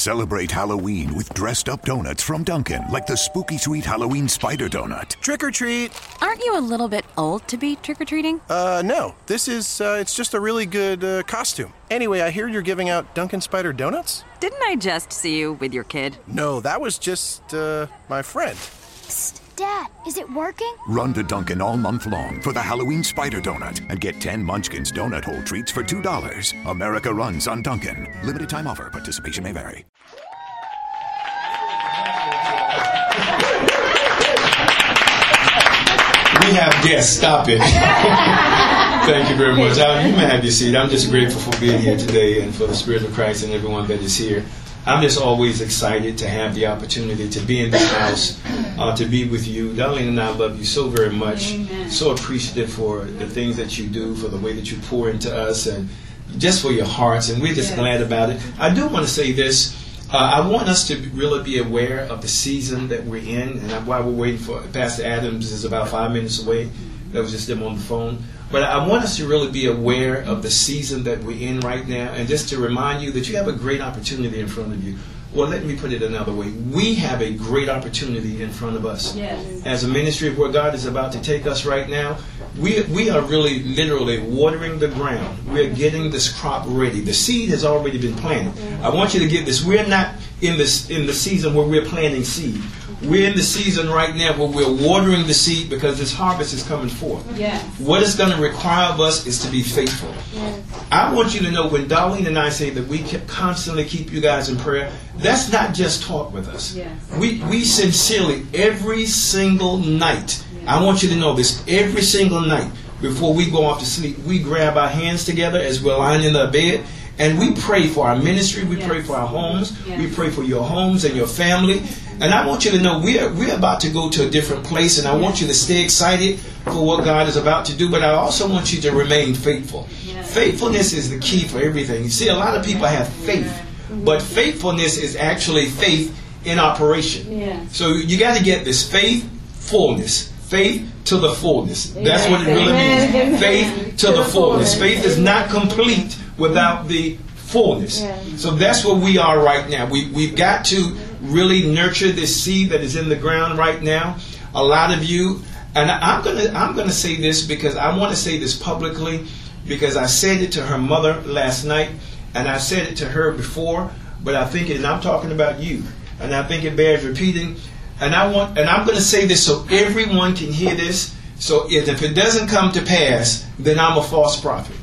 Celebrate Halloween with dressed up donuts from Dunkin', like the spooky sweet Halloween spider donut. Trick or treat. Aren't you a little bit old to be trick or treating? Uh, no. This is, uh, it's just a really good uh, costume. Anyway, I hear you're giving out Dunkin' Spider donuts? Didn't I just see you with your kid? No, that was just, uh, my friend. Psst, Dad, is it working? Run to Dunkin' all month long for the Halloween spider donut and get 10 Munchkins donut hole treats for $2. America runs on Dunkin'. Limited time offer. Participation may vary. We have guests. Stop it. Thank you very much. Uh, you may have your seat. I'm just grateful for being here today and for the Spirit of Christ and everyone that is here. I'm just always excited to have the opportunity to be in this house, uh, to be with you. Darlene and I love you so very much. Amen. So appreciative for the things that you do, for the way that you pour into us, and just for your hearts. And we're just Yes. glad about it. I do want to say this. Uh, I want us to really be aware of the season that we're in, and while we're waiting for Pastor Adams is about five minutes away. That was just them on the phone. But I want us to really be aware of the season that we're in right now, and just to remind you that you have a great opportunity in front of you. Well, let me put it another way. We have a great opportunity in front of us. Yes. As a ministry of where God is about to take us right now, we, we are really literally watering the ground. We're getting this crop ready. The seed has already been planted. I want you to get this. We're not in this in the season where we're planting seed. We're in the season right now where we're watering the seed because this harvest is coming forth. Yes. What it's going to require of us is to be faithful. I want you to know when Darlene and I say that we constantly keep you guys in prayer, that's not just talk with us. Yes. We, we sincerely, every single night, I want you to know this, every single night before we go off to sleep, we grab our hands together as we're lying in the bed and we pray for our ministry, we Yes. pray for our homes, Yes. we pray for your homes and your family. And I want you to know we're, we're about to go to a different place, and I want you to stay excited for what God is about to do, but I also want you to remain faithful. Yes. Faithfulness is the key for everything. You see, a lot of people have faith, but faithfulness is actually faith in operation. Yes. So you got to get this faith, fullness. Faith to the fullness. That's what it really means. Faith to the fullness. Faith is not complete without the fullness. So that's where we are right now. We, we've got to really nurture this seed that is in the ground right now. A lot of you, and I'm gonna I'm gonna say this because I want to say this publicly because I said it to her mother last night and I said it to her before, but I think it, and I'm talking about you, and I think it bears repeating. And I want, and I'm going to say this so everyone can hear this. So if, if it doesn't come to pass, then I'm a false prophet.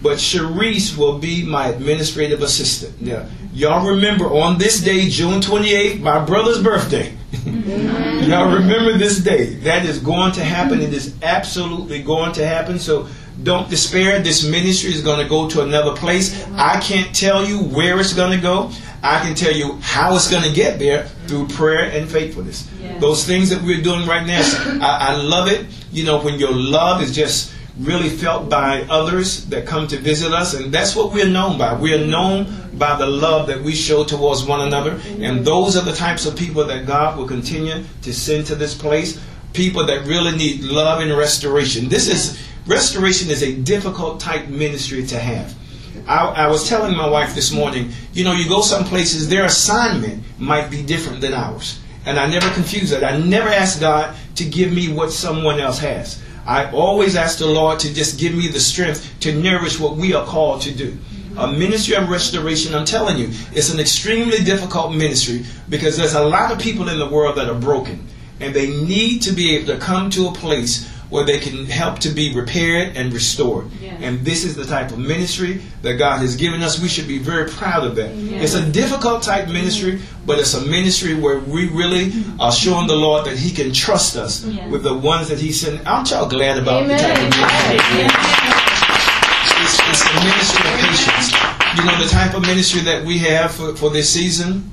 But Sharice will be my administrative assistant. Yeah. Y'all remember on this day, June 28th, my brother's birthday. Mm-hmm. Y'all remember this day. That is going to happen. It is absolutely going to happen. So don't despair. This ministry is going to go to another place. I can't tell you where it's going to go. I can tell you how it's going to get there through prayer and faithfulness. Yes. Those things that we're doing right now, I, I love it. You know, when your love is just really felt by others that come to visit us, and that's what we're known by. We're known by the love that we show towards one another, and those are the types of people that God will continue to send to this place. People that really need love and restoration. This is restoration is a difficult type ministry to have. I, I was telling my wife this morning, you know, you go some places, their assignment might be different than ours. And I never confuse it. I never ask God to give me what someone else has. I always ask the Lord to just give me the strength to nourish what we are called to do. A ministry of restoration, I'm telling you, it's an extremely difficult ministry because there's a lot of people in the world that are broken. And they need to be able to come to a place where they can help to be repaired and restored. Yes. And this is the type of ministry that God has given us. We should be very proud of that. It's a difficult type ministry, but it's a ministry where we really are showing the Lord that He can trust us Yes. with the ones that He sent. Aren't y'all glad about the type of ministry? It's, it's a ministry of patience. You know, the type of ministry that we have for, for this season,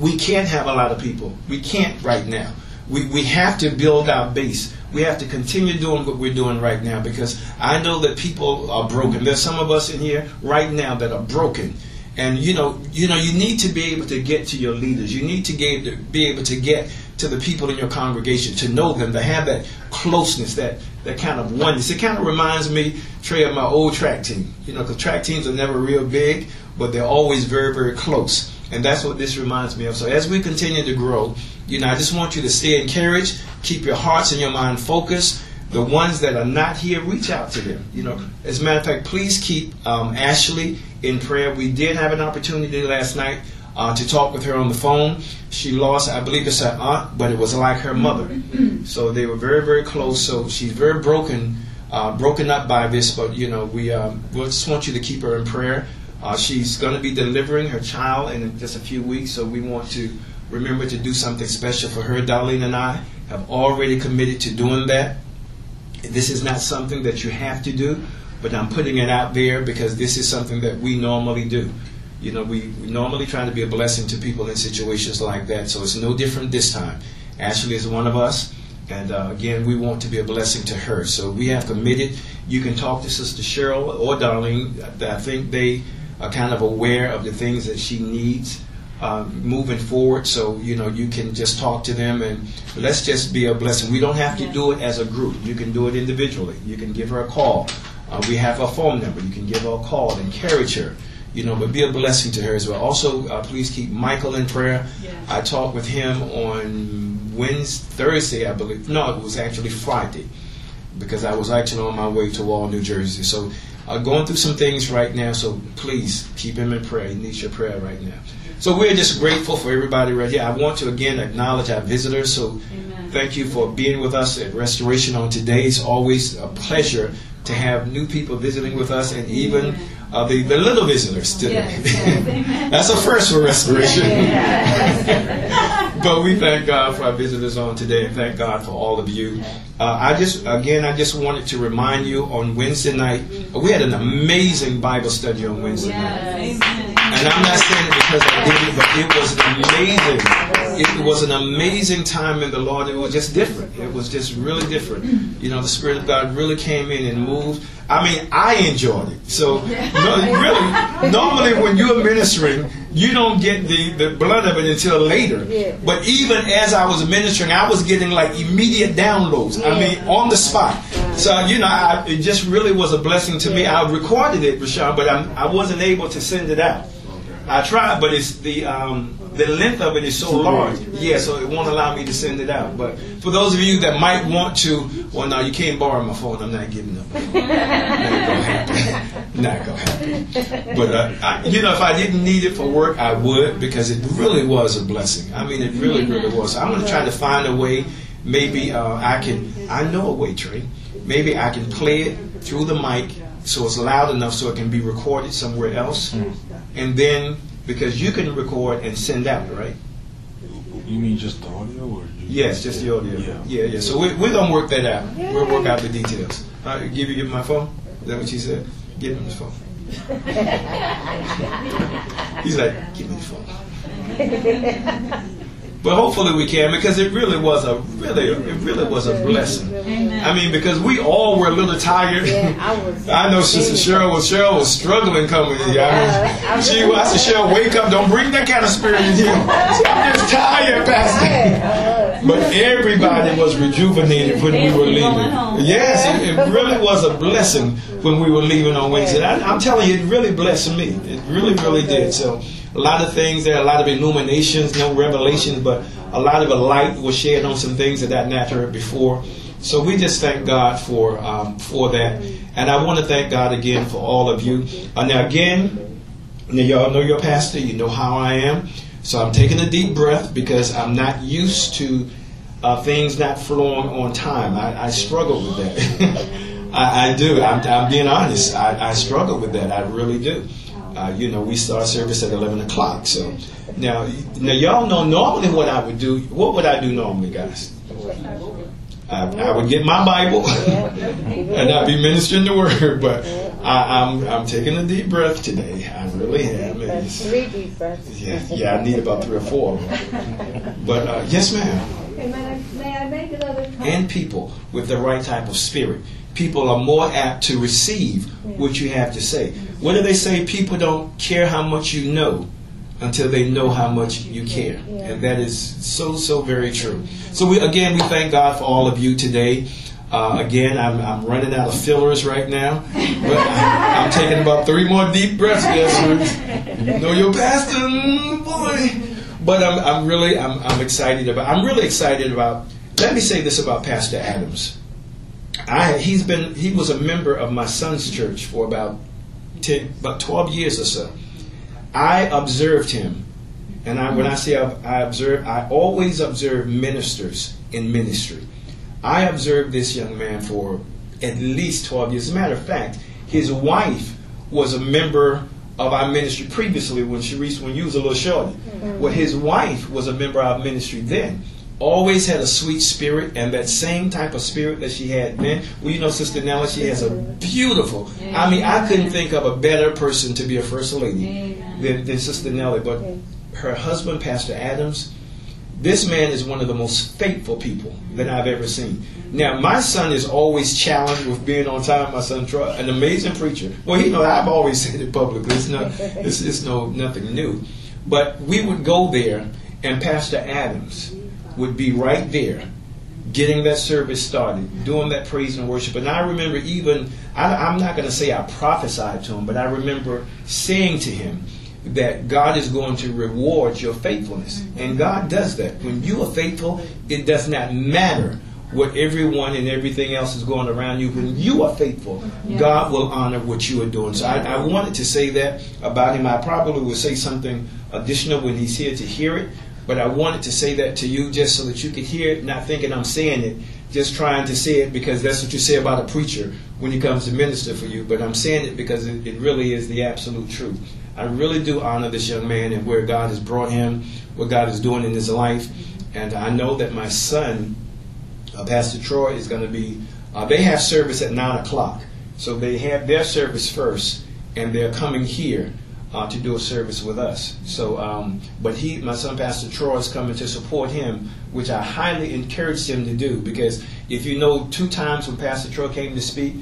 we can't have a lot of people. We can't right now. We, we have to build our base. We have to continue doing what we're doing right now because I know that people are broken. There's some of us in here right now that are broken. And you know, you know, you need to be able to get to your leaders. You need to be able to, get to the people in your congregation, to know them, to have that closeness, that that kind of oneness. It kind of reminds me, Trey, of my old track team. You know, because track teams are never real big, but they're always very, very close. And that's what this reminds me of. So as we continue to grow, you know, I just want you to stay encouraged, keep your hearts and your mind focused. The ones that are not here, reach out to them. You know, as a matter of fact, please keep um, Ashley in prayer. We did have an opportunity last night uh, to talk with her on the phone. She lost, I believe it's her aunt, but it was like her mother. So they were very, very close. So she's very broken, uh, broken up by this. But you know, we um, we just want you to keep her in prayer. Uh, she's going to be delivering her child in just a few weeks, so we want to remember to do something special for her. Darlene and I have already committed to doing that. This is not something that you have to do, but I'm putting it out there because this is something that we normally do. You know, we, we normally try to be a blessing to people in situations like that, so it's no different this time. Ashley is one of us, and uh, again, we want to be a blessing to her. So we have committed. You can talk to Sister Cheryl or Darlene. I think they are kind of aware of the things that she needs um, moving forward. So you know you can just talk to them and let's just be a blessing. We don't have to do it as a group. You can do it individually. You can give her a call. Uh, we have a phone number. You can give her a call, and encourage her. You know, but be a blessing to her as well. Also, uh, please keep Michael in prayer. I talked with him on Wednesday, Thursday, I believe. No, it was actually Friday because I was actually on my way to Wall, New Jersey. So uh, going through some things right now. So please keep him in prayer. He needs your prayer right now. So we're just grateful for everybody right here. I want to again acknowledge our visitors. So Amen. thank you for being with us at Restoration on today. It's always a pleasure to have new people visiting with us and even uh, the, the little visitors today. Yes, That's a first for Restoration. But we thank God for our visitors on today and thank God for all of you. Uh, I just, again, I just wanted to remind you on Wednesday night, we had an amazing Bible study on Wednesday night. And I'm not saying it because I did it, but it was amazing. It was an amazing time in the Lord. It was just different. It was just really different. You know, the Spirit of God really came in and moved. I mean, I enjoyed it. So, no, really, normally when you're ministering, you don't get the, the blood of it until later. But even as I was ministering, I was getting like immediate downloads. I mean, on the spot. So, you know, I, it just really was a blessing to me. I recorded it, Rashawn, but I'm, I wasn't able to send it out. I tried, but it's the um, the length of it is so large. Yeah, so it won't allow me to send it out. But for those of you that might want to, well, no, you can't borrow my phone. I'm not giving up. not gonna happen. Gonna. But uh, I, you know, if I didn't need it for work, I would because it really was a blessing. I mean, it really, really was. So I'm gonna try to find a way. Maybe uh, I can. I know a way, Trey. Maybe I can play it through the mic so it's loud enough so it can be recorded somewhere else. Mm. And then, because you can record and send out, right? You mean just the audio? or Yes, just the audio. Yeah, yeah. yeah. So we, we're going to work that out. We'll work out the details. All right, give you give my phone? Is that what you said? Give him his phone. He's like, give me the phone. But hopefully we can because it really was a really it really was a blessing. Amen. I mean because we all were a little tired. Yeah, I, was I know Sister Cheryl was Cheryl was struggling coming here. I mean, she I said Cheryl wake up don't bring that kind of spirit in here. I'm just tired, Pastor. But everybody was rejuvenated when we were leaving. Yes, it, it really was a blessing when we were leaving on Wednesday. I, I'm telling you, it really blessed me. It really, really did. So a lot of things there, are a lot of illuminations, no revelations, but a lot of a light was shed on some things of that nature before. So we just thank God for um, for that, and I want to thank God again for all of you. Uh, now again, now y'all know your pastor, you know how I am. So I'm taking a deep breath because I'm not used to uh, things not flowing on time. I, I struggle with that. I, I, do. I'm, I'm, being honest. I, I struggle with that. I really do uh, you know, we start service at 11 o'clock. So now, now y'all know normally what I would do. What would I do normally, guys? I, I would get my Bible and I'd be ministering the word, but I, am I'm, I'm taking a deep breath today. I really am. Three deep breaths. Yeah, yeah, I need about three or four. But uh, yes, ma'am. may I make another comment? And people with the right type of spirit people are more apt to receive what you have to say. What do they say? People don't care how much you know until they know how much you care. And that is so, so very true. So, we, again, we thank God for all of you today. Uh, again, I'm, I'm, running out of fillers right now, but I'm, I'm taking about three more deep breaths, yes, You know your pastor, boy. But I'm, I'm really, I'm, I'm excited about. I'm really excited about. Let me say this about Pastor Adams. I, he's been, he was a member of my son's church for about 10, about 12 years or so. I observed him, and I, when I say I, I observe, I always observe ministers in ministry. I observed this young man for at least 12 years. As a matter of fact, his wife was a member of our ministry previously when she reached when you was a little shorty. Mm-hmm. Well, his wife was a member of our ministry then. Always had a sweet spirit, and that same type of spirit that she had then. Well, you know, Sister Nellie, she has a beautiful. I mean, I couldn't think of a better person to be a first lady than, than Sister Nellie. But her husband, Pastor Adams, this man is one of the most faithful people that I've ever seen. Now, my son is always challenged with being on time. My son Troy, an amazing preacher. Well, he know I've always said it publicly. It's not, it's, it's no nothing new. But we would go there, and Pastor Adams would be right there, getting that service started, doing that praise and worship. And I remember even, I, I'm not going to say I prophesied to him, but I remember saying to him that God is going to reward your faithfulness. Mm-hmm. And God does that. When you are faithful, it does not matter what everyone and everything else is going around you. When you are faithful, yeah. God will honor what you are doing. So I, I, wanted to say that about him. I probably will say something additional when he's here to hear it, but I wanted to say that to you just so that you could hear it, not thinking I'm saying it, just trying to say it because that's what you say about a preacher when he comes to minister for you. But I'm saying it because it, it really is the absolute truth. I really do honor this young man and where God has brought him, what God is doing in his life. And I know that my son, uh, Pastor Troy, is going to be, uh, they have service at 9 o'clock. So they have their service first, and they're coming here uh, to do a service with us. So, um, but he, my son, Pastor Troy, is coming to support him, which I highly encouraged him to do because if you know, two times when Pastor Troy came to speak,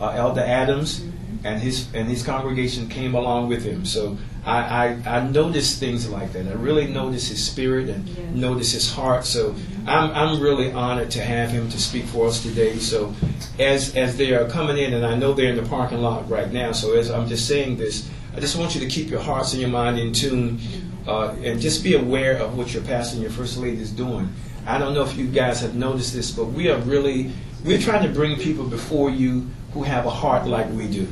uh, Elder Adams and his and his congregation came along with him. So I, I, I noticed things like that. I really noticed his spirit and yes. noticed his heart. So I'm I'm really honored to have him to speak for us today. So as as they are coming in, and I know they're in the parking lot right now. So as I'm just saying this, I just want you to keep your hearts and your mind in tune, uh, and just be aware of what your pastor and your first lady is doing. I don't know if you guys have noticed this, but we are really we're trying to bring people before you who have a heart like we do.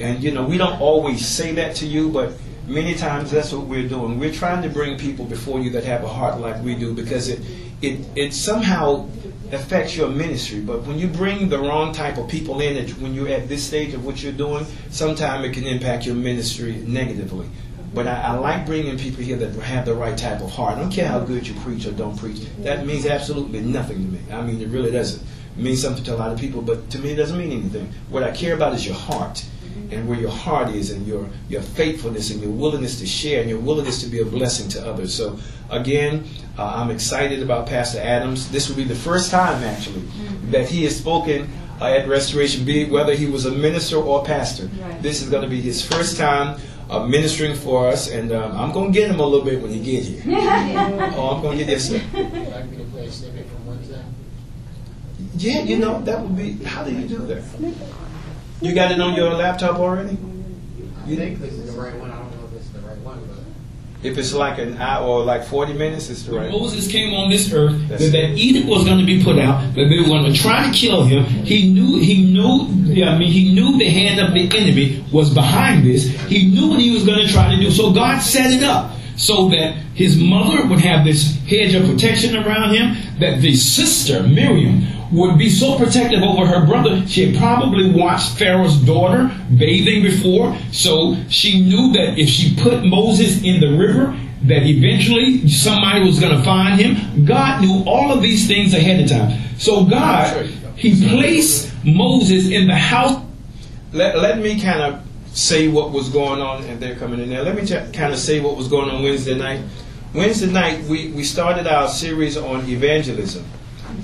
And you know, we don't always say that to you, but many times that's what we're doing. We're trying to bring people before you that have a heart like we do because it it it somehow affects your ministry. But when you bring the wrong type of people in, when you're at this stage of what you're doing, sometimes it can impact your ministry negatively. But I, I, like bringing people here that have the right type of heart. I don't care how good you preach or don't preach. That means absolutely nothing to me. I mean, it really doesn't. It means something to a lot of people, but to me, it doesn't mean anything. What I care about is your heart and where your heart is and your, your faithfulness and your willingness to share and your willingness to be a blessing to others. So, again, uh, I'm excited about Pastor Adams. This will be the first time, actually, mm-hmm. that he has spoken uh, at Restoration, be it whether he was a minister or a pastor. Right. This is going to be his first time uh, ministering for us, and um, I'm going to get him a little bit when he get here. oh, I'm going to get this. Yeah, you know, that would be, how do you do that? You got it on your laptop already? You think this is the right one? I don't know if it's the right one, but. If it's like an hour or like 40 minutes, it's the right When Moses came on this earth, that, that edict was going to be put out, that they were going to try to kill him. He knew, he knew, yeah, I mean, he knew the hand of the enemy was behind this. He knew what he was going to try to do. So God set it up so that his mother would have this hedge of protection around him, that the sister, Miriam, would be so protective over her brother. She had probably watched Pharaoh's daughter bathing before, so she knew that if she put Moses in the river, that eventually somebody was going to find him. God knew all of these things ahead of time. So God, He placed Moses in the house. Let, let me kind of say what was going on, and they're coming in there. Let me t- kind of say what was going on Wednesday night. Wednesday night, we, we started our series on evangelism.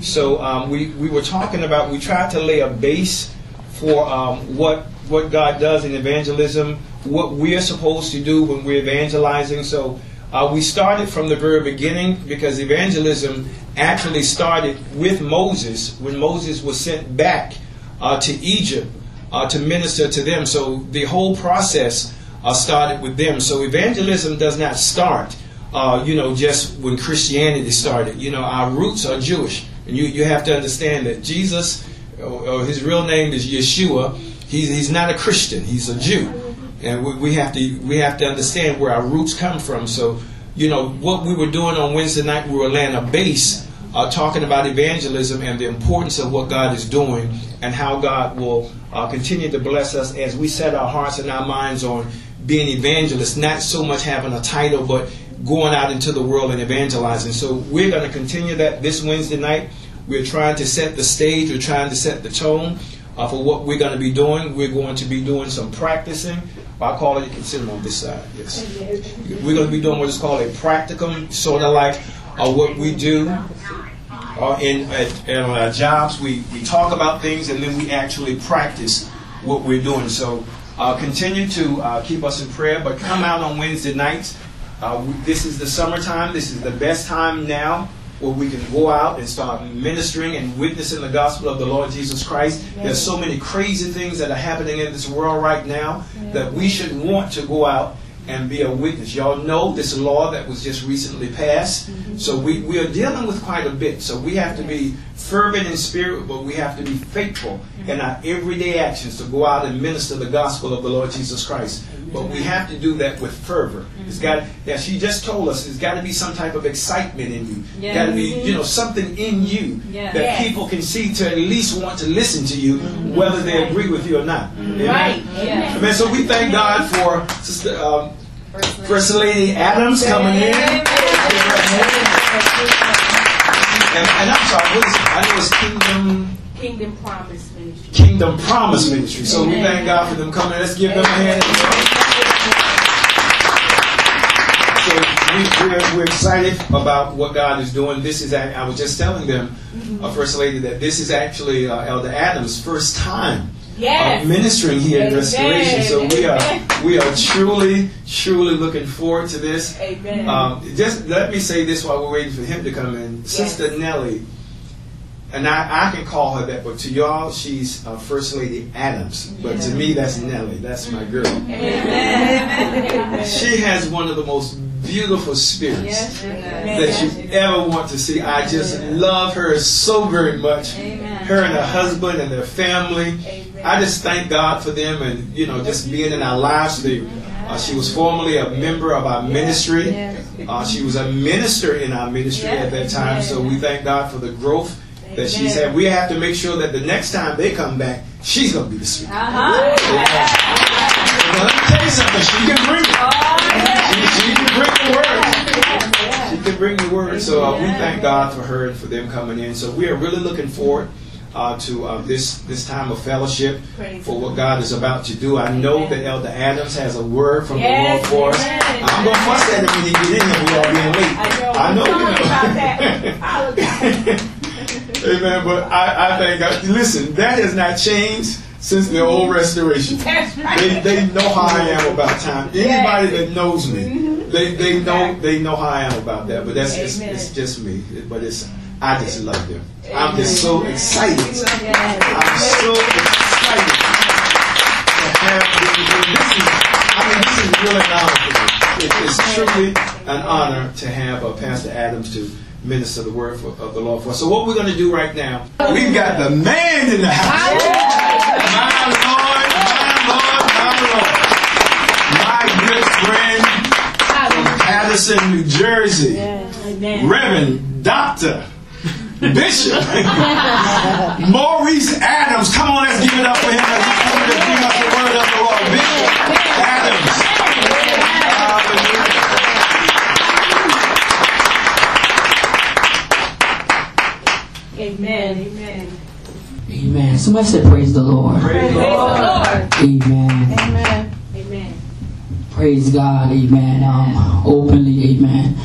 So um, we, we were talking about, we tried to lay a base for um, what, what God does in evangelism, what we're supposed to do when we're evangelizing. So uh, we started from the very beginning because evangelism actually started with Moses when Moses was sent back uh, to Egypt uh, to minister to them. So the whole process uh, started with them. So evangelism does not start, uh, you know, just when Christianity started. You know, our roots are Jewish, and you you have to understand that Jesus, or, his real name is Yeshua. He's he's not a Christian. He's a Jew, and we, we have to we have to understand where our roots come from. So, you know, what we were doing on Wednesday night, we were laying a base uh, talking about evangelism and the importance of what God is doing and how God will uh, continue to bless us as we set our hearts and our minds on being evangelists, not so much having a title, but going out into the world and evangelizing. So we're going to continue that this Wednesday night. We're trying to set the stage, we're trying to set the tone uh, for what we're going to be doing. We're going to be doing some practicing. I call it, you can sit on this side, yes. We're going to be doing what is called a practicum, sort of like uh, what we do uh, in at our jobs. We, we talk about things and then we actually practice what we're doing. So uh, continue to uh, keep us in prayer, but come out on Wednesday nights. Uh, this is the summertime. This is the best time now where we can go out and start ministering and witnessing the gospel of the Lord Jesus Christ. There's so many crazy things that are happening in this world right now that we should want to go out and be a witness. Y'all know this law that was just recently passed. Mm-hmm. So we, we are dealing with quite a bit. So we have to be fervent in spirit, but we have to be faithful mm-hmm. in our everyday actions to go out and minister the gospel of the Lord Jesus Christ. But we have to do that with fervor. It's got yeah, she just told us there's got to be some type of excitement in you. Yes. Got to be, you know, something in you yes. that yes. people can see to at least want to listen to you, mm-hmm. whether they agree with you or not. Mm-hmm. Right. Amen. Amen. So we thank God for Sister um, First Lady Adams coming in. And, and I'm sorry, what is it? I know it's Kingdom. Kingdom Promise Ministry. Kingdom Promise Ministry. So we thank God for them coming. Let's give them a hand. We, we're, we're excited about what God is doing. This is, I was just telling them, uh, First Lady, that this is actually uh, Elder Adams' first time yes. uh, ministering here in Restoration. So we are we are truly, truly looking forward to this. Amen. Um, just let me say this while we're waiting for him to come in. Yes. Sister Nellie and I, I can call her that, but to y'all, she's uh, First Lady Adams. But to me, that's Nellie. That's my girl. she has one of the most beautiful spirits that you ever want to see. I just love her so very much. Her and her husband and their family. I just thank God for them and, you know, just being in our lives. Uh, she was formerly a member of our ministry. Uh, she was a minister in our ministry at that time. So we thank God for the growth that she had. we have to make sure that the next time they come back, she's going to be the speaker. Uh-huh. Let me tell you something. She can bring it. She, she can bring the word. She can bring the word. So uh, we thank God for her and for them coming in. So we are really looking forward. Uh, to uh, this this time of fellowship for what God is about to do. I know that Elder Adams has a word from yes, the Lord for us. I'm going to fuss at him when he get in here. We all being late. I know. I know you know. Amen. But I, I think, listen, that has not changed since the old restoration. They, they know how I am about time. Anybody that knows me, mm-hmm. they, they know they know how I am about that. But that's just, it's just me. But it's I just love them. I'm just so excited. I'm so excited to have this. Is, I mean, this is really an honor for me. It is truly an honor to have uh, Pastor Adams to minister of the word for, of the Lord for us. So what we're going to do right now, we've got the man in the house. My Lord, my Lord, my Lord. My good friend from Paterson, New Jersey, Reverend Dr. Bishop Maurice Adams. Come on, let's give it up for him as he's coming to bring us the word of the Lord. Bishop Adams. Amen. Amen. Amen. Somebody said, Praise the Lord. Praise, the Lord. Amen. Amen. Amen. Praise God. Amen. Um, openly, amen.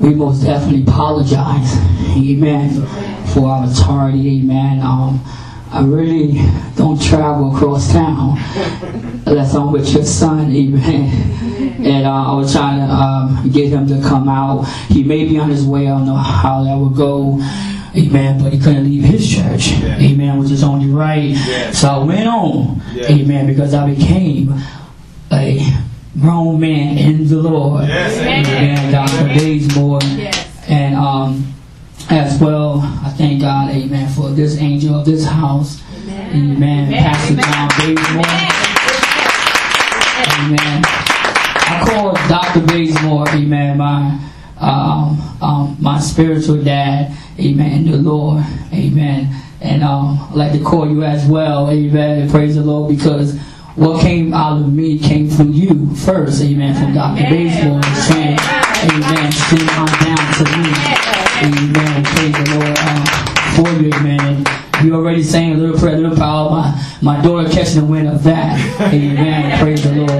We most definitely apologize. Amen. For our tardy. Amen. Um, I really don't travel across town unless I'm with your son. Amen. And uh, I was trying to um, get him to come out. He may be on his way. I don't know how that would go. Amen. But he couldn't leave his church. Yeah. Amen. Which only right. Yeah. So I went on. Yeah. Amen. Because I became a grown man in the Lord. Amen. Dr. Bazemore. And um, as well, I thank God, amen, for this angel of this house. Amen. Pastor John Bazemore. Amen. amen. I call Dr. Bazemore, amen, my um, um, my spiritual dad, amen, the Lord, amen. And um, I'd like to call you as well, amen, and praise the Lord because what came out of me came from you first, amen, from Dr. Bazemore, saying, amen, send on down to me, amen, praise the Lord um, for you, amen. You already sang a little prayer, a little power. My, my daughter catching the wind of that. Amen. Praise the Lord.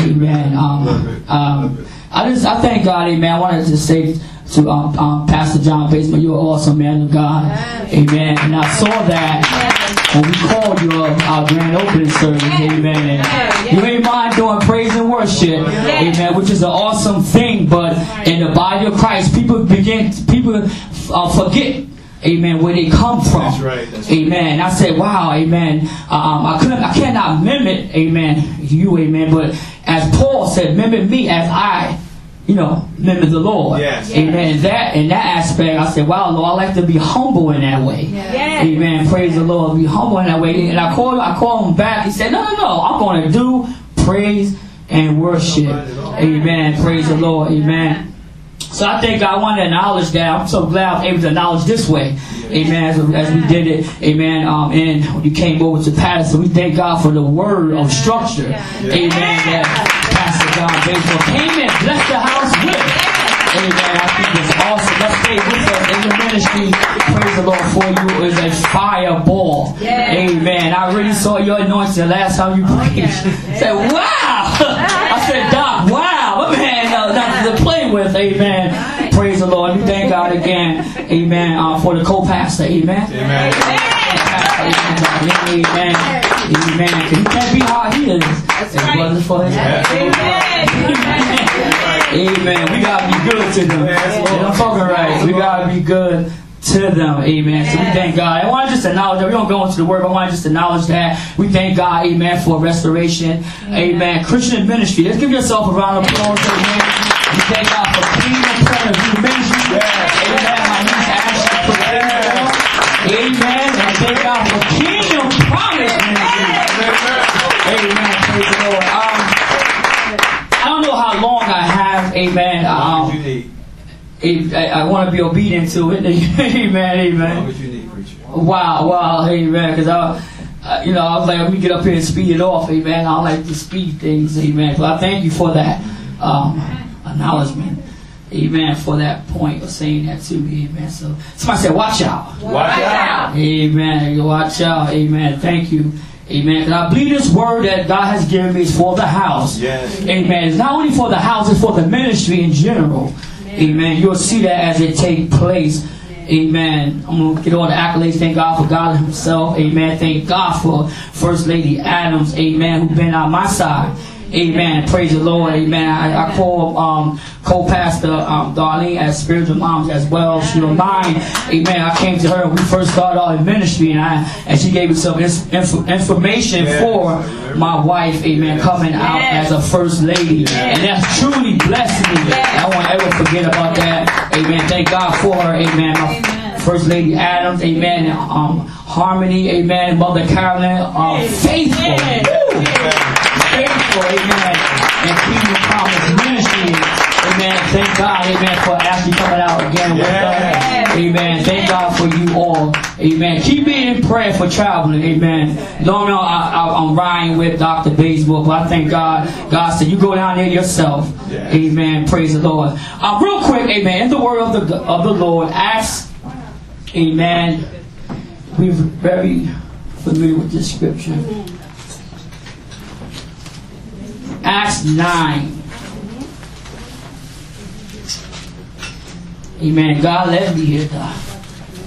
Amen. Um, um, I just I thank God, Amen. I wanted to say to um, um, Pastor John Bazemore, you're an awesome man of God. Amen. And I saw that when we called you uh, our grand opening service. Amen. And you ain't mind doing praise and worship. Amen. Which is an awesome thing. But in the body of Christ, people begin people uh, forget Amen. Where they come from. That's right, that's amen. I said, wow. Amen. Um, I couldn't. I cannot mimic. Amen. You. Amen. But as Paul said, remember me as I. You know, remember the Lord. Yes. Amen. In that in that aspect, I said, "Wow, Lord, I like to be humble in that way." Yes. Amen. Praise the Lord. Be humble in that way. And I called I called him back. He said, "No, no, no. I'm going to do praise and worship." Amen. Praise the Lord. Amen. So I think I want to acknowledge that. I'm so glad I was able to acknowledge this way. Amen. As, as we did it. Amen. Um, and when you came over to Paterson, we thank God for the word of structure. Amen. That Pastor John Bazemore came in, blessed the house with. Amen. I think it's awesome. Let's stay with us in the ministry. Praise the Lord for you is a fireball. Amen. I really saw your anointing the last time you preached. I Said, wow. I said, Doc, wow. My man, uh, nothing with. Amen. Praise the Lord. We thank God again. Amen. Uh, for the co-pastor. Amen. Amen. Amen. Amen. He can't be how he is. If it wasn't for his Amen. We gotta be good to them. I'm talking right. We gotta be good to them. Amen. So we thank God. I want to just acknowledge that. We don't go into the word, but I want to just acknowledge that. We thank God, amen, for restoration. Amen. Christian ministry. Let's give yourself a round of applause. Amen. We thank God for Kingdom of View Amen. My niece Ashley put it. Amen. And thank God for Kingdom Promise Ministry. Amen. Praise the Lord. Um, I don't know how long I have. Amen. Um, I, I want to be obedient to it. amen, amen. much you need, preacher? Wow, wow, amen. Because I, uh, you know, I was like, let me get up here and speed it off, amen. I like to speed things, amen. So I thank you for that um, acknowledgement, amen, for that point of saying that to me, amen. So somebody said, watch out. Watch out. Amen. Watch out. Amen. Thank you. Amen. 'Cause I believe this word that God has given me is for the house. Yes. Amen. It's not only for the house, it's for the ministry in general. Amen. You'll see that as it take place. Amen. I'm going to get all the accolades. Thank God for God Himself. Amen. Thank God for First Lady Adams. Amen. Who's been on my side. Amen. Praise the Lord. Amen. I, I call um, co-pastor um, Darlene as spiritual moms as well. She don't mind. Amen. I came to her when we first started out in ministry, and I and she gave me some ins- inf- information Yes. for my wife. Amen. Coming out as a first lady, and that's truly blessed me. I won't ever forget about that. Amen. Thank God for her. Amen. My First Lady Adams. Amen. Um, Harmony. Amen. Mother Carolyn. Um, faithful. Faithful, amen, and Kingdom Promise Ministry. Amen. Thank God, amen, for actually coming out again with us. Amen. Thank God for you all. Amen. Keep me in prayer for traveling. Amen. Normally I, I, I'm riding with Dr. Bazemore, but I thank God. God said, you go down there yourself. Amen. Praise the Lord. Uh, real quick, amen. In the word of the, of the Lord, Acts, amen. We're very familiar with this scripture. Acts 9. Amen. God led me here, doc-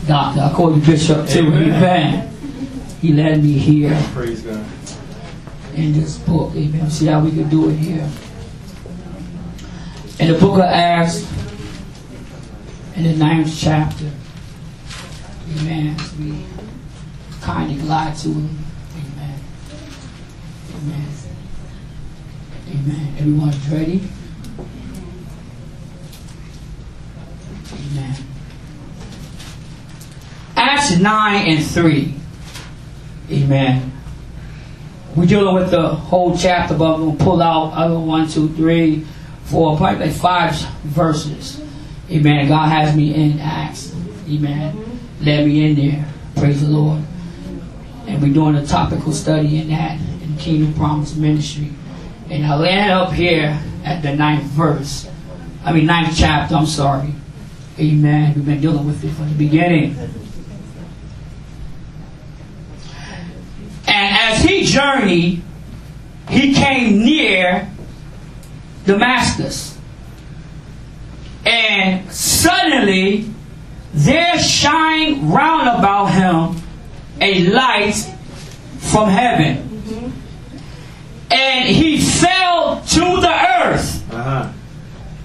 Doctor. I call you Bishop too. Amen. He led me here Praise God. in this book. Amen. See how we can do it here. In the book of Acts, in the ninth chapter. Amen. We kindly glide to him. Amen. Amen. Amen. Everyone's ready? Amen. Acts 9 and 3. Amen. We're dealing with the whole chapter, but we'll pull out other one, two, three, four, probably five verses. Amen. God has me in Acts. Amen. Let me in there. Praise the Lord. And we're doing a topical study in that in Kingdom Promise Ministry. And I land up here at the ninth verse. I mean ninth chapter, I'm sorry. Amen. We've been dealing with it from the beginning. And as he journeyed, he came near Damascus. And suddenly there shined round about him a light from heaven. And he fell to the earth uh-huh.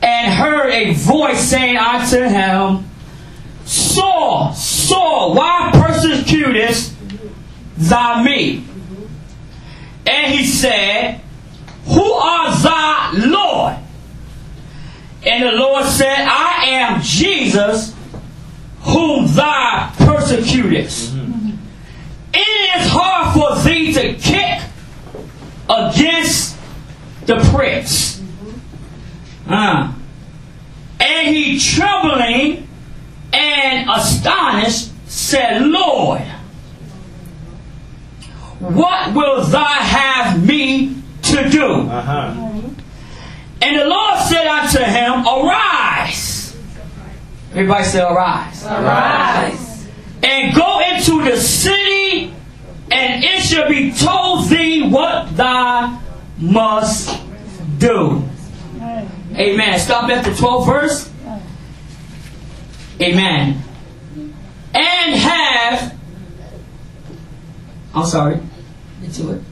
and heard a voice saying unto him, Saul, Saul, why persecutest thou me? And he said, Who art thou, Lord? And the Lord said, I am Jesus whom thou persecutest. Mm-hmm. It is hard for thee to kick against the pricks. Uh. And he trembling and astonished said, Lord, what will thou have me to do? And the Lord said unto him, Arise. Everybody say, Arise. Arise. And go into the city, and it shall be told thee what thou must do. Amen. Stop at the 12th verse. Amen. And have. I'm sorry. Get to it.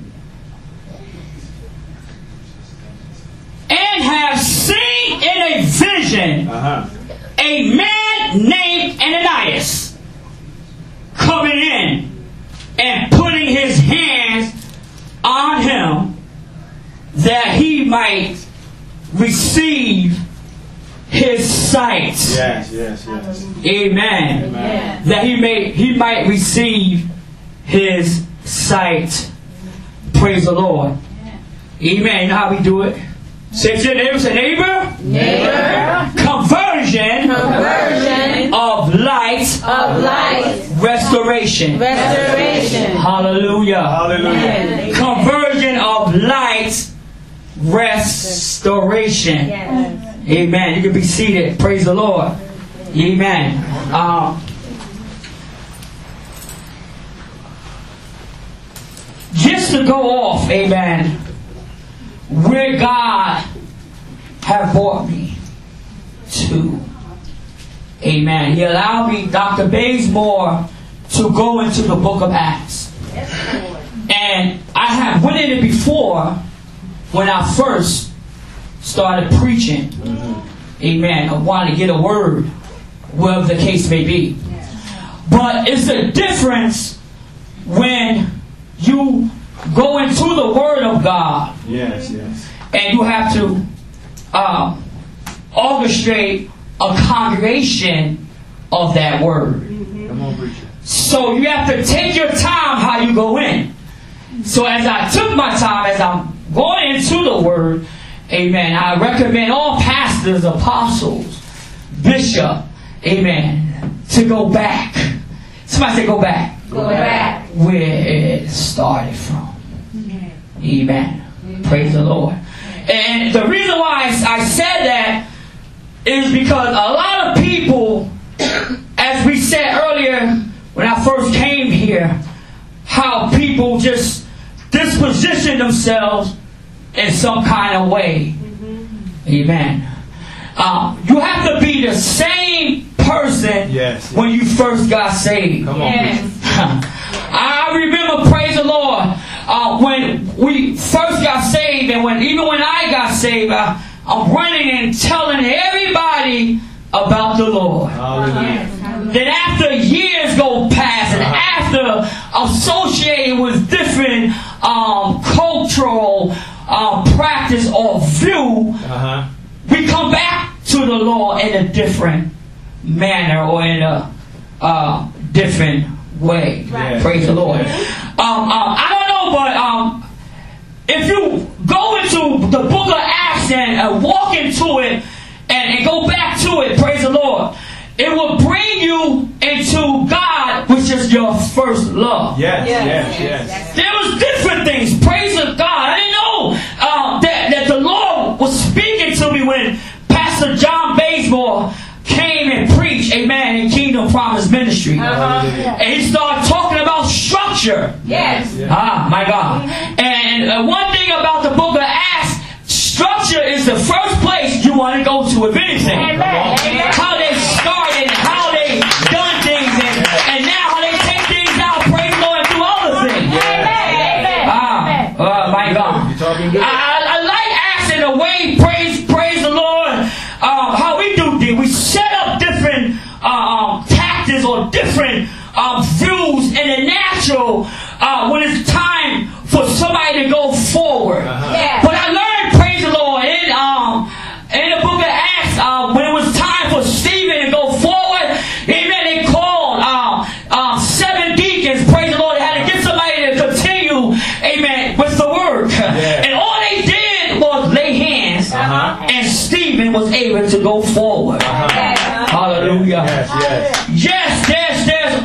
And have seen in a vision uh-huh. a man named Ananias coming in and putting his hands on him that he might receive his sight. Yes, yes, yes. Amen. Amen. That he may he might receive his sight. Praise the Lord. Amen. You know how we do it? Say to your neighbor, say neighbor. Neighbor. Conversion. Conversion. Of light. Of light. Restoration. Restoration. Hallelujah. Hallelujah. Conversion of light. Restoration. Yes. Amen. You can be seated. Praise the Lord. Amen. Um, just to go off, amen, where God have brought me to. Amen. He allowed me, Dr. Bazemore, to go into the book of Acts. And I have went in it before when I first started preaching. Amen. I wanted to get a word, whatever the case may be. But it's a difference when you go into the Word of God Yes, yes. and you have to um, orchestrate a congregation of that Word. Come on, preacher. So you have to take your time how you go in. So as I took my time, as I'm going into the Word, Amen. I recommend all pastors, apostles, bishop, Amen, to go back. Somebody say go back. Go back. Where it started from. Amen. Praise the Lord. And the reason why I said that is because a lot of people, as we said earlier when I first came here, how people just disposition themselves in some kind of way. Amen. Uh, you have to be the same person Yes. when you first got saved. Come on, preacher. I remember, praise the Lord, uh, when we first got saved, and when even when I got saved, I, I'm running and telling everybody about the Lord. Hallelujah that after years go past and uh-huh. after associated with different um, cultural uh, practice or view, uh-huh. we come back to the law in a different manner or in a uh, different way. Right. Praise yeah. the Lord. Um, um, I don't know, but um, if you go into the book of Acts and uh, walk into it and, and go back to it, praise the Lord it will bring you into God, which is your first love. Yes, yes, yes. yes. There was different things. Praise of God. I didn't know uh, that, that the Lord was speaking to me when Pastor John Bazemore came and preached, amen, in Kingdom Promise Ministry. Uh-huh. And he started talking about structure. Yes. yes. Ah, my God. And uh, one thing about the book of Acts, structure is the first place you want to go to, if anything. Amen. Amen. natural uh, when it's time for somebody to go forward. Uh-huh. Yeah. But I learned, praise the Lord, in, um, in the book of Acts, uh, when it was time for Stephen to go forward, amen, they called uh, uh seven deacons, praise the Lord, they had to get somebody to continue, amen, with the work. Yeah. And all they did was lay hands, uh-huh. and Stephen was able to go forward. Uh-huh. Hallelujah. Yes, yes. Yes, there's, there's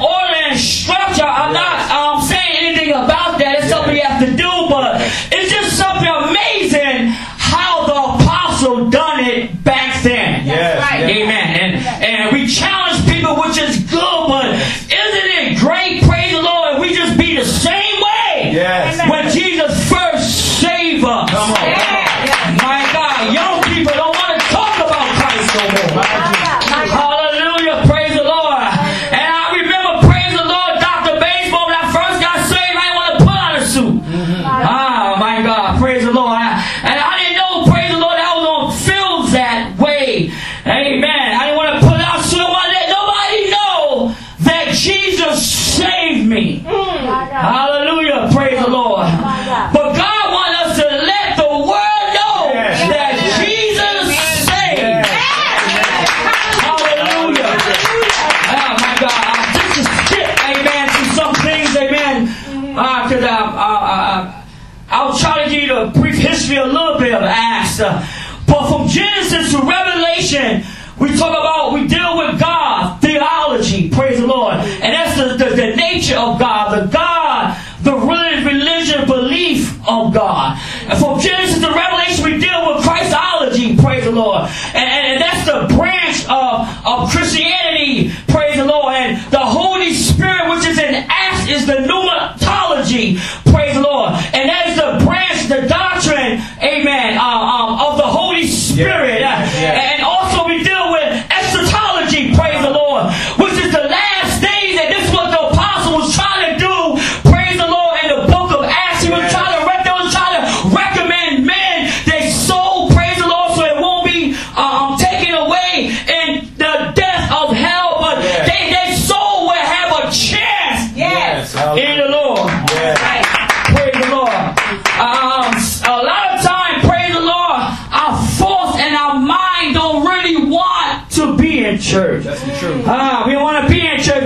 about y'all. I'm not um, saying anything about that. It's something you have to do, but it's just something amazing how the apostle done it back then. Yes. Right. Amen. True. Ah, we want to be in church.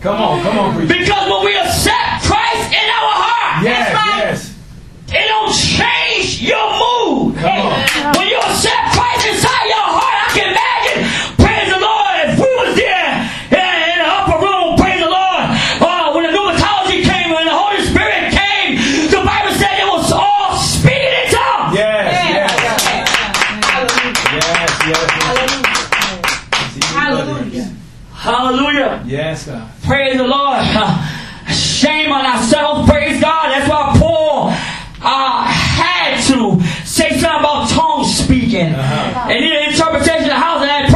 Come on, come on, preacher. Because when we accept Christ in our heart, yes, like, yes. it don't change your mood. Come on. When you accept Praise the Lord. Shame on ourselves. Praise God. That's why Paul uh, had to say something about tongue speaking. Uh-huh. And in the interpretation of how that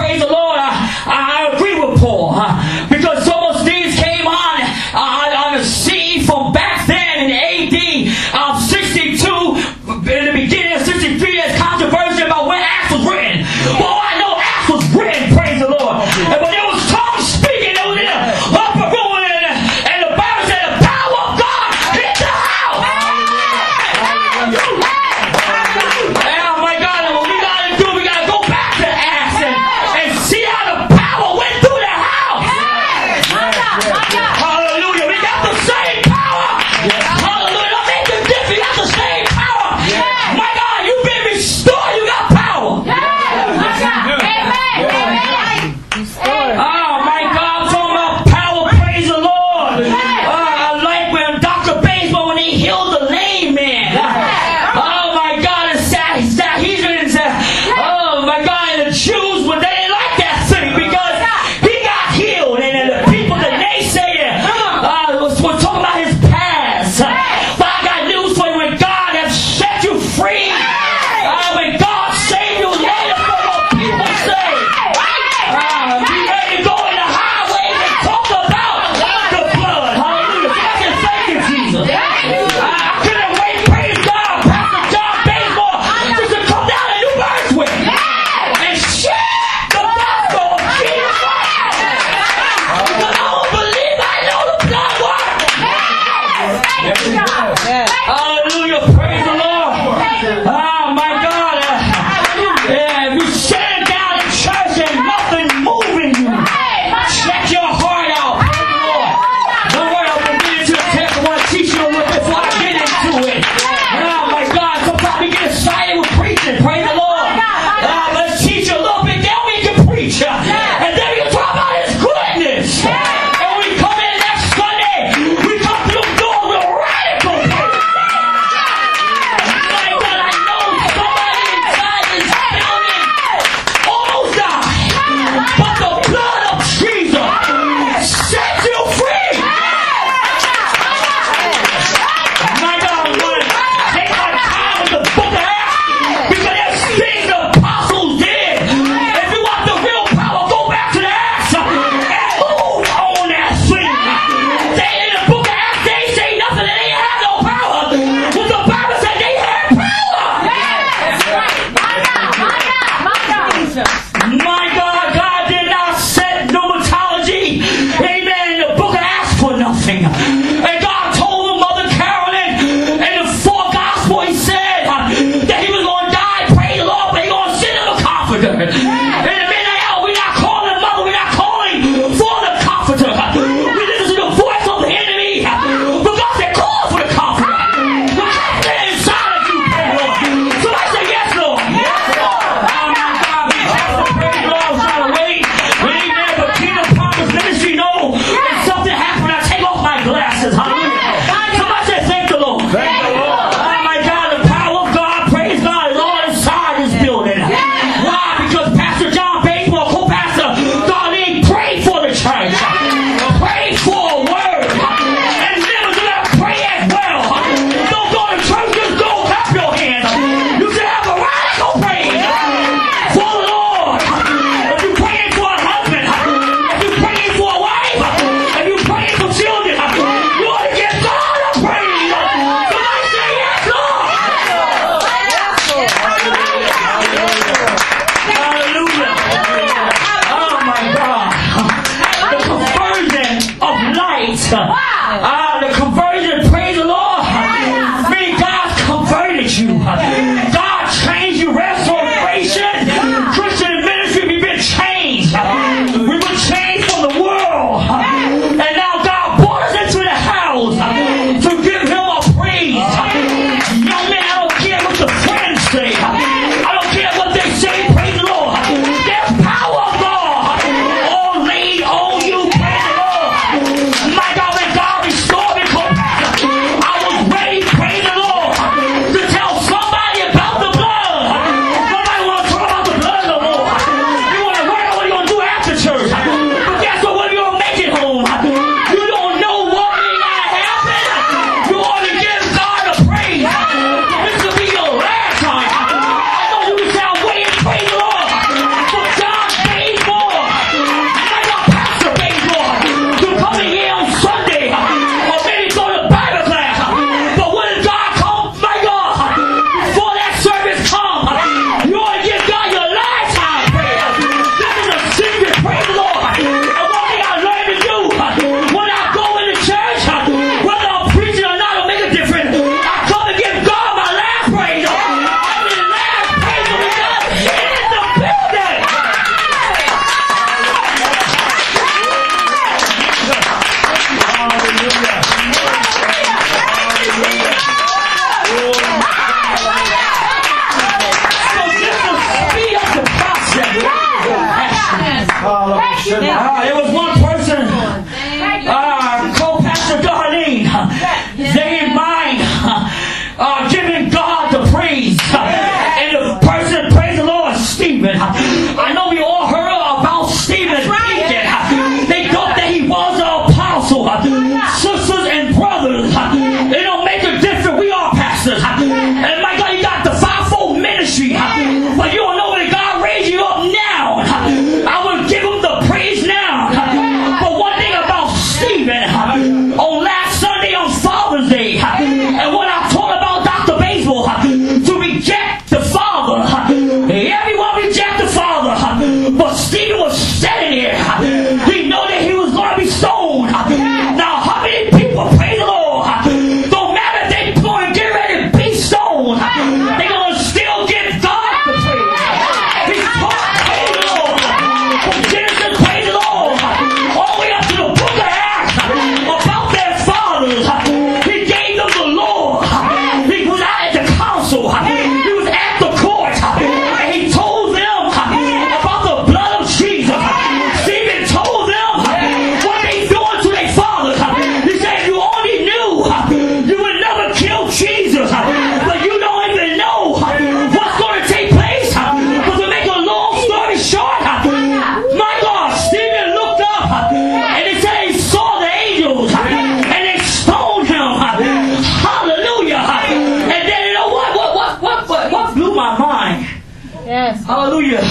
Hallelujah.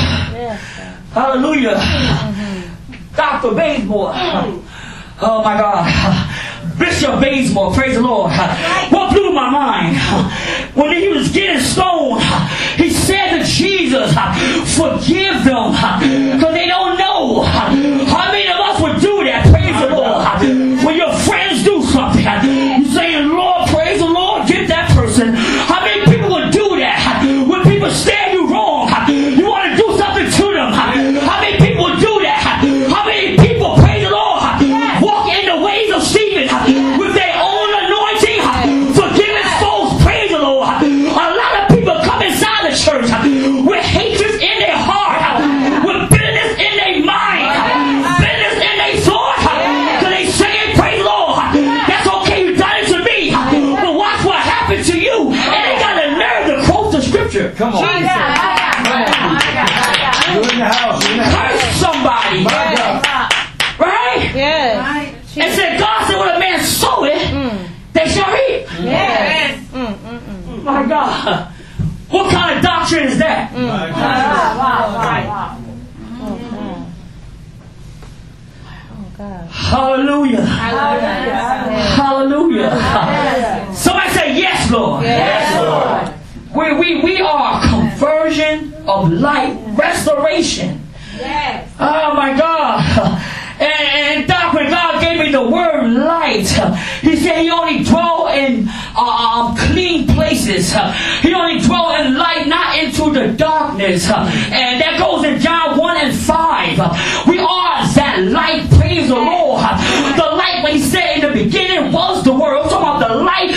Hallelujah. Mm-hmm. Dr. Bazemore. Oh my God. Bishop Bazemore, praise the Lord. What blew my mind? When he was getting stoned, he said to Jesus, forgive them, because they don't know. How many of us would do that? Praise the Lord. Come on. You're in the house. You're in the house. Curse somebody. My God. Right? Yes. And said, God said, when a man sow it, mm. they shall reap. Yes. Mm, mm, My God. What kind of doctrine is that? My God. Hallelujah. Hallelujah. Somebody say, Yes, Lord. Yes, Lord. We, we, we are conversion of light restoration. Yes. Oh my God. And, and when God gave me the word light, He said He only dwell in uh, um, clean places. He only dwell in light, not into the darkness. And that goes in John 1 and 5. We are that light, praise the Lord. The light, when He said in the beginning, was the Word. I'm talking about the light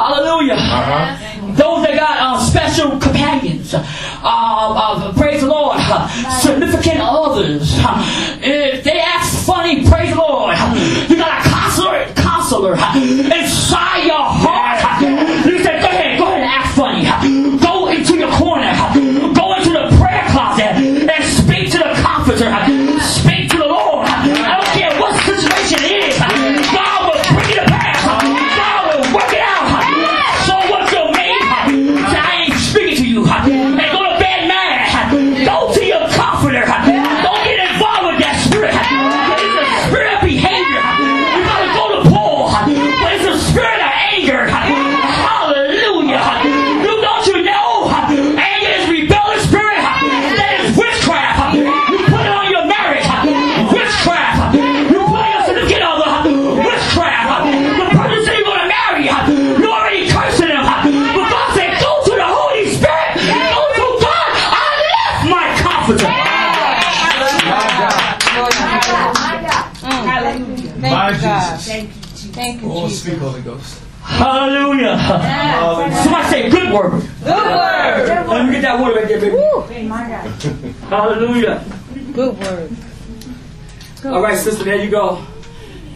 Hallelujah. Those that got uh, special companions, uh, uh, praise the Lord, significant others. If they act funny, praise the Lord. You got a counselor, counselor inside your heart. Somebody say good word. Good word. Let me get that word right there, baby. Hallelujah. Good word. All right, sister, there you go.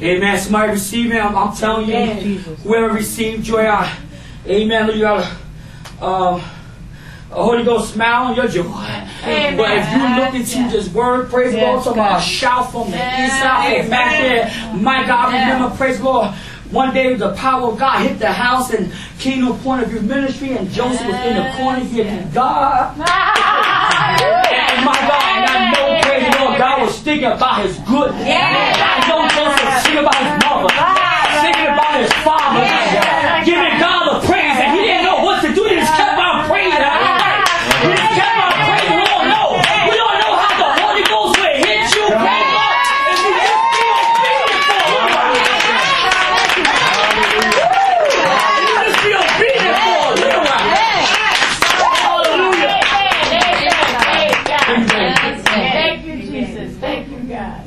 Amen. Somebody receive it. I'm, I'm telling you, Yes, whoever received joy, I, amen. You got a, um, a Holy Ghost smile on your joy. Amen. But if you look into this word, praise the Lord, Yes, talking about God. a shout from the Yes, inside, from back there. My God, remember, praise the Lord. One day the power of God hit the house and Kingdom Point of View Ministry, and Joseph was in the corner giving God. And my God, and I know, praise Lord, God was thinking about his goodness. I know Joseph was thinking about his mother, thinking about his father, giving God the praise, and he didn't know what to do. He just kept on praising. He just kept on praising. We don't know. We don't know how the Holy Ghost will hit you. Praise the Lord. If you just be obedient for a little while. You just be obedient for a little while. Hallelujah. Thank you, Jesus. Thank you, God.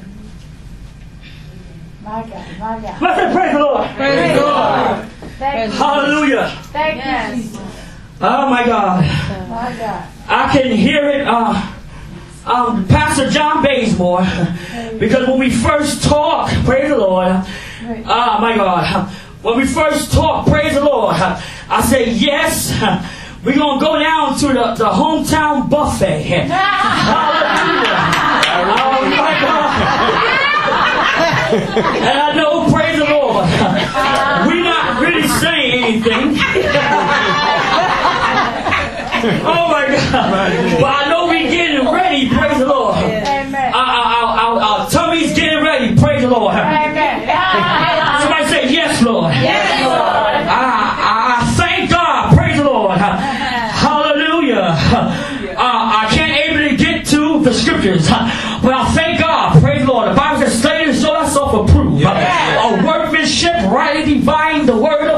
My God, my God. Let's say praise the Lord. Praise the Lord. Thank you. Hallelujah. Thank you, Jesus. Oh my God. My God. I can hear it. Uh, um, Pastor John Bazemore, because when we first talked, praise the Lord, ah, my God, when we first talked, praise the Lord, I said, yes, we're going to go down to the, the hometown buffet. Hallelujah. Oh, my God. And I know, praise the Lord, we're not really saying anything. oh my God. But I know we getting ready, praise the Lord. Amen. Uh, uh, uh, our, our, our, our tummy's getting ready, praise the Lord. Amen. Somebody say, Yes, Lord. Yes, Lord. I, I thank God, praise the Lord. Hallelujah. Uh, I can't able to get to the scriptures, but I thank God, praise the Lord. The Bible says, study to show thyself approved. A workmanship, rightly divine the word of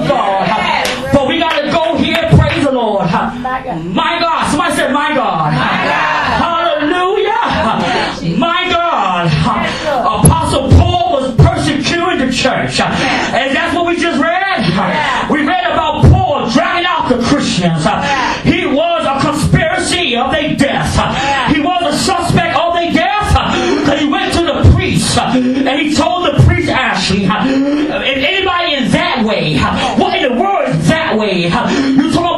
church. And that's what we just read. We read about Paul dragging out the Christians. He was a conspiracy of their death. He was a suspect of their death. Because he went to the priest and he told the priest, Ashley, if anybody is that way, what in the world is that way? You talk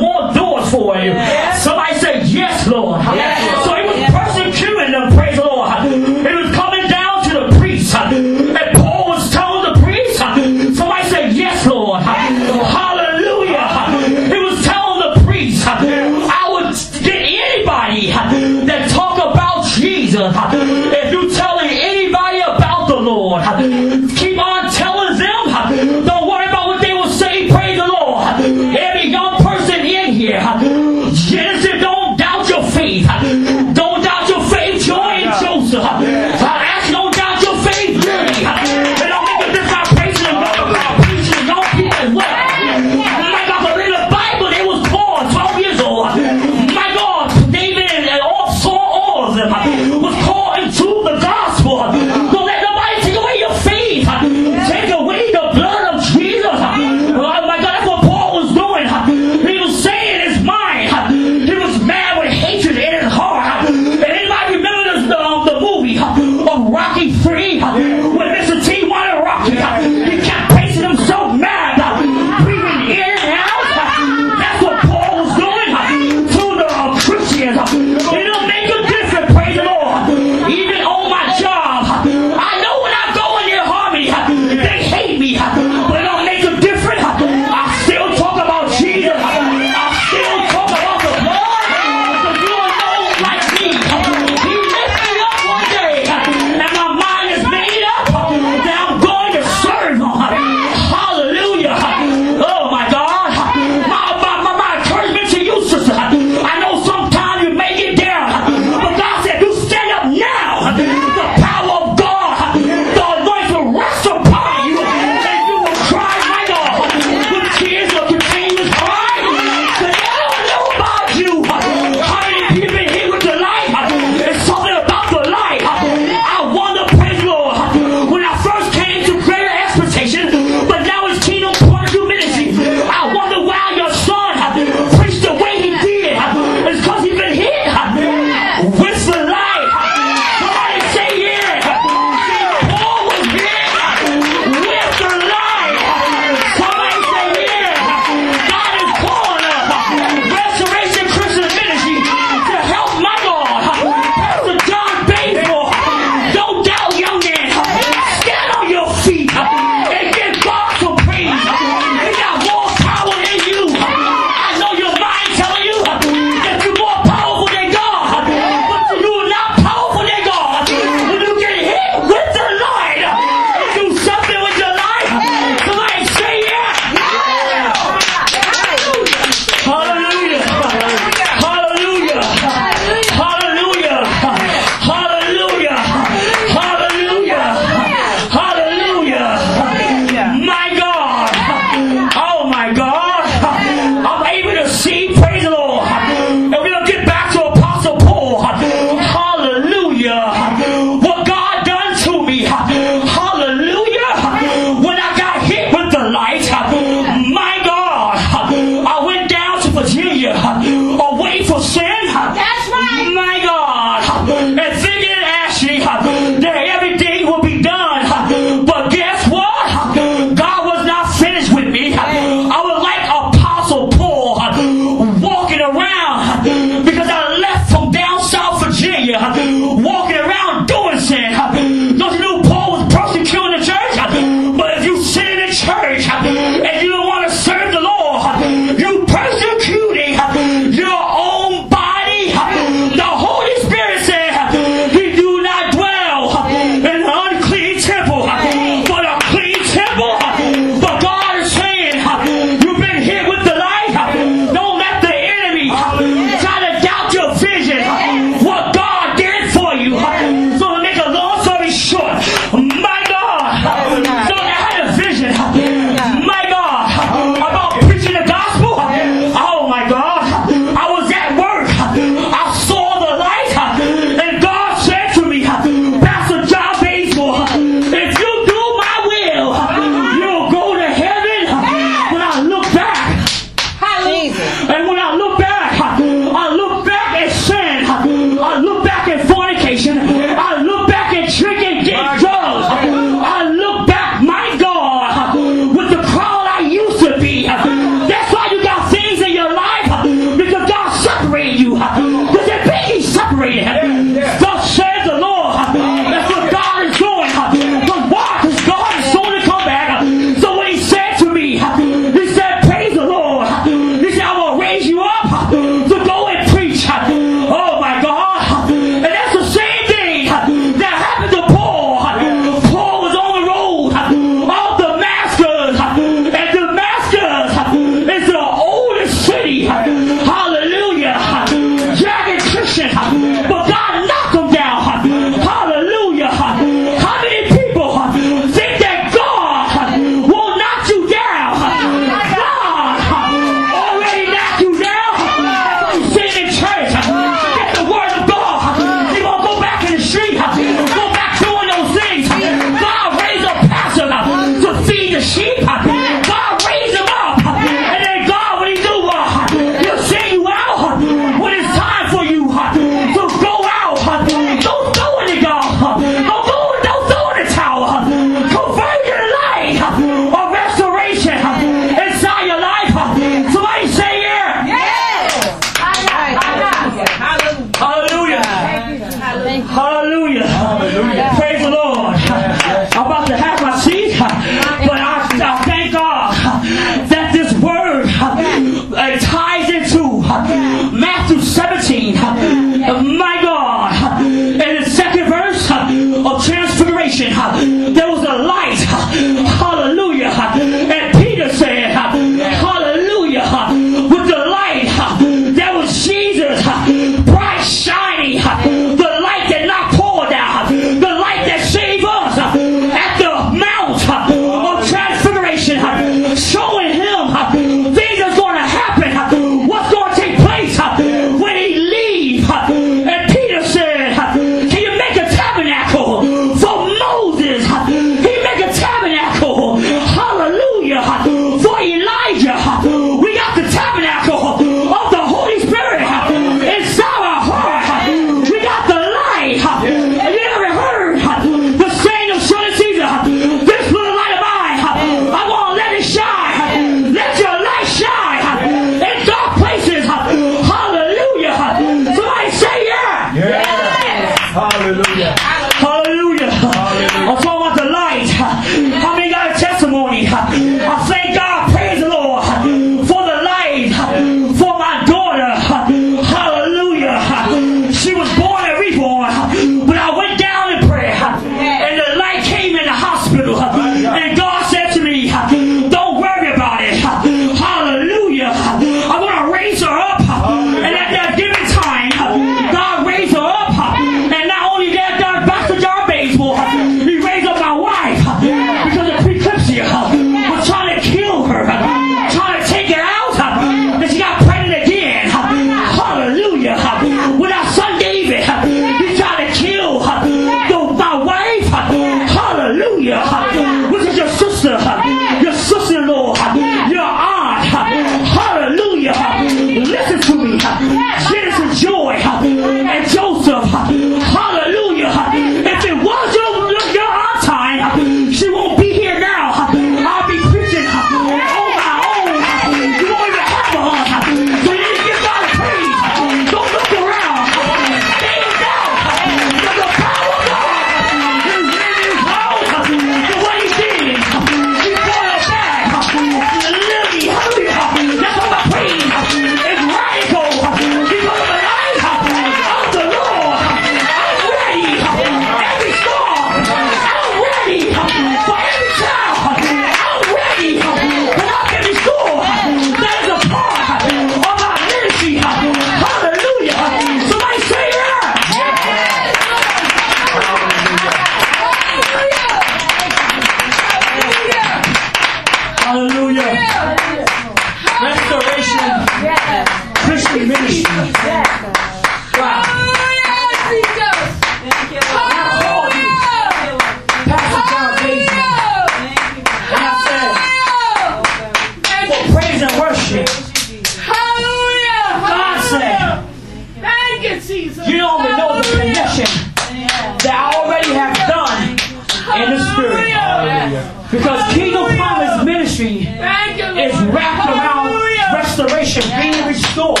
being restored.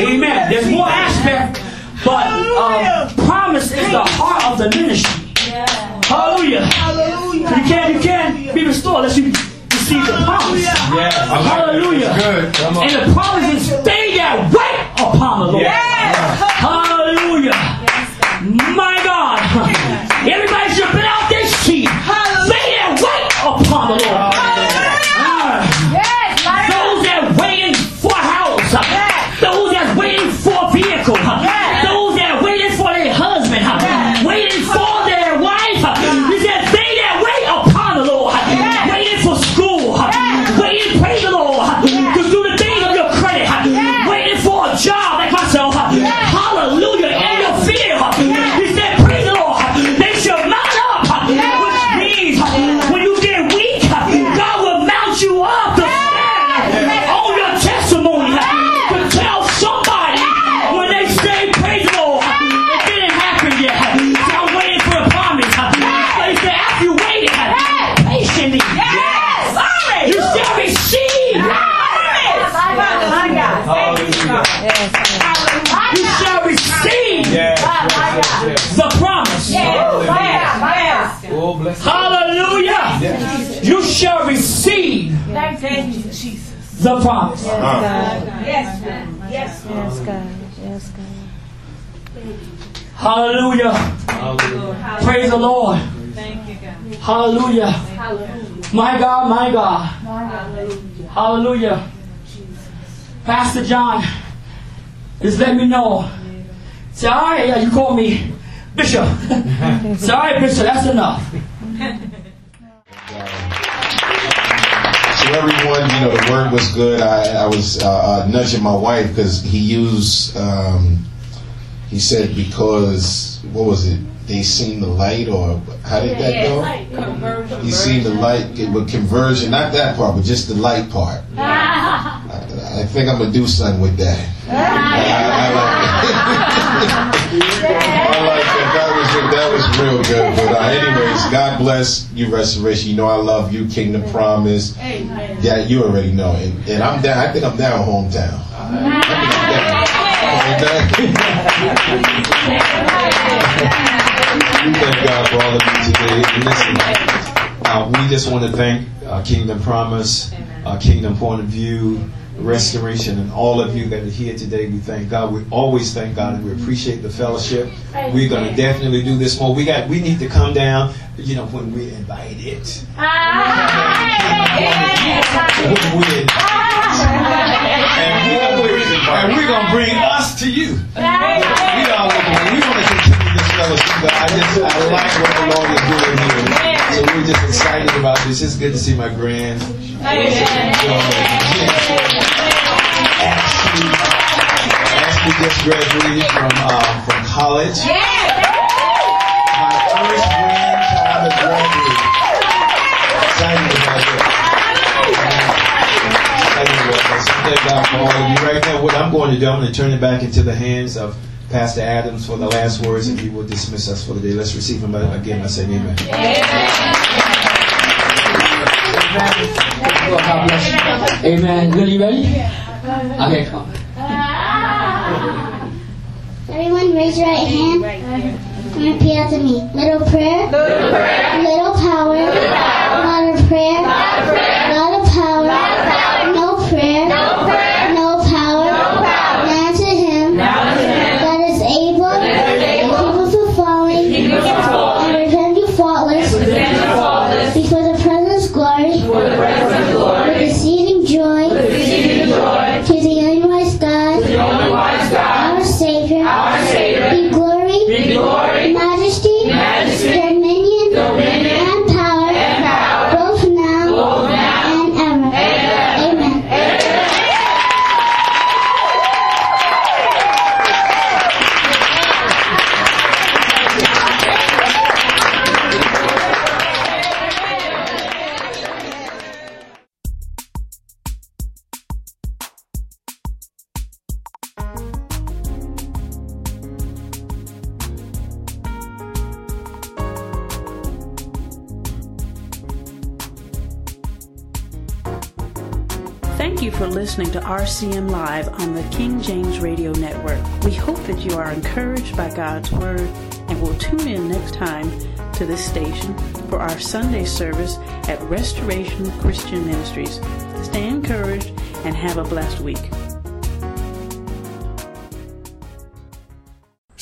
Amen. There's more aspect, but um, promise is the heart of the ministry. Hallelujah. You can't, you can't be restored unless you receive the promise. Hallelujah. And the promise is stay that wait upon the Lord. Hallelujah. The promise. Yes, man. Yes, God. Ah. Yes, God. Yes, God. Hallelujah. Hallelujah. Praise the Lord. Thank you, God. Hallelujah. Hallelujah. My God, my God. Hallelujah. Pastor John just let me know. Say, all right, yeah, you call me Bishop. Say, all right, Bishop, that's enough. So everyone, you know, the word was good. I, I was uh, uh, nudging my wife because he used, um, he said because what was it? They seen the light, or how did that go? He seen the light with conversion, not that part, but just the light part. I, I think I'm gonna do something with that. I, I like I like that. That was that was real good. But uh, anyways, God bless you, Restoration. You know I love you, Kingdom Promise. Yeah, you already know. And, and I'm down. I think I'm down hometown. I think I'm down. we thank God for all of you today. And listen, uh, we just want to thank uh, Kingdom Promise, uh, Kingdom Point of View, Restoration, and all of you that are here today. We thank God. We always thank God, and we appreciate the fellowship. We're going to definitely do this more. We got. We need to come down. You know when we're invited. When we're and we're, and we're going to bring us to you. We are we want to continue this fellowship, but I just I like what the Lord is doing here. So we're just excited about this. It's good to see my grand. Ashley, Ashley just graduated from uh, from college. My first grandchild has graduated. Excited about that. Excited about that. So thank God for all of you. Right now, what I'm going to do, I'm going to turn it back into the hands of Pastor Adams for the last words, and he will dismiss us for the day. Let's receive him again. I say amen. God bless you. Amen. Good, you ready? Okay, come on. Ah. Everyone raise your right hand and repeat after me. Little prayer. Little prayer. Little power. Listening to RCM Live on the King James Radio Network. We hope that you are encouraged by God's Word and will tune in next time to this station for our Sunday service at Restoration Christian Ministries. Stay encouraged and have a blessed week.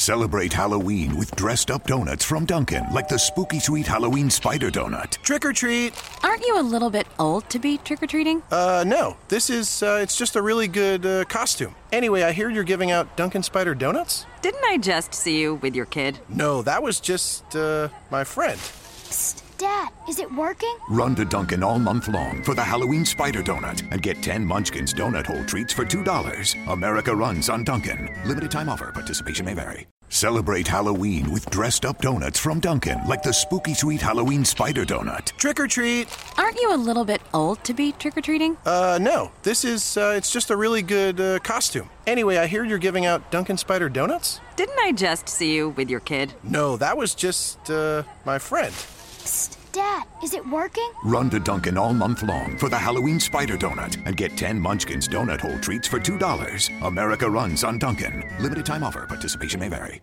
Celebrate Halloween with dressed up donuts from Dunkin', like the spooky sweet Halloween spider donut. Trick or treat. Aren't you a little bit old to be trick or treating? Uh, no. This is, uh, it's just a really good uh, costume. Anyway, I hear you're giving out Dunkin' Spider donuts? Didn't I just see you with your kid? No, that was just, uh, my friend. Psst, Dad, is it working? Run to Dunkin' all month long for the Halloween Spider Donut and get 10 Munchkins donut hole treats for $2. America runs on Dunkin'. Limited time offer. Participation may vary. Celebrate Halloween with dressed up donuts from Dunkin', like the spooky sweet Halloween spider donut. Trick or treat. Aren't you a little bit old to be trick or treating? Uh, no. This is, uh, it's just a really good uh, costume. Anyway, I hear you're giving out Dunkin' Spider donuts? Didn't I just see you with your kid? No, that was just, uh, my friend. Psst, Dad, is it working? Run to Dunkin' all month long for the Halloween Spider Donut and get 10 Munchkins donut hole treats for $2. America runs on Dunkin'. Limited time offer. Participation may vary.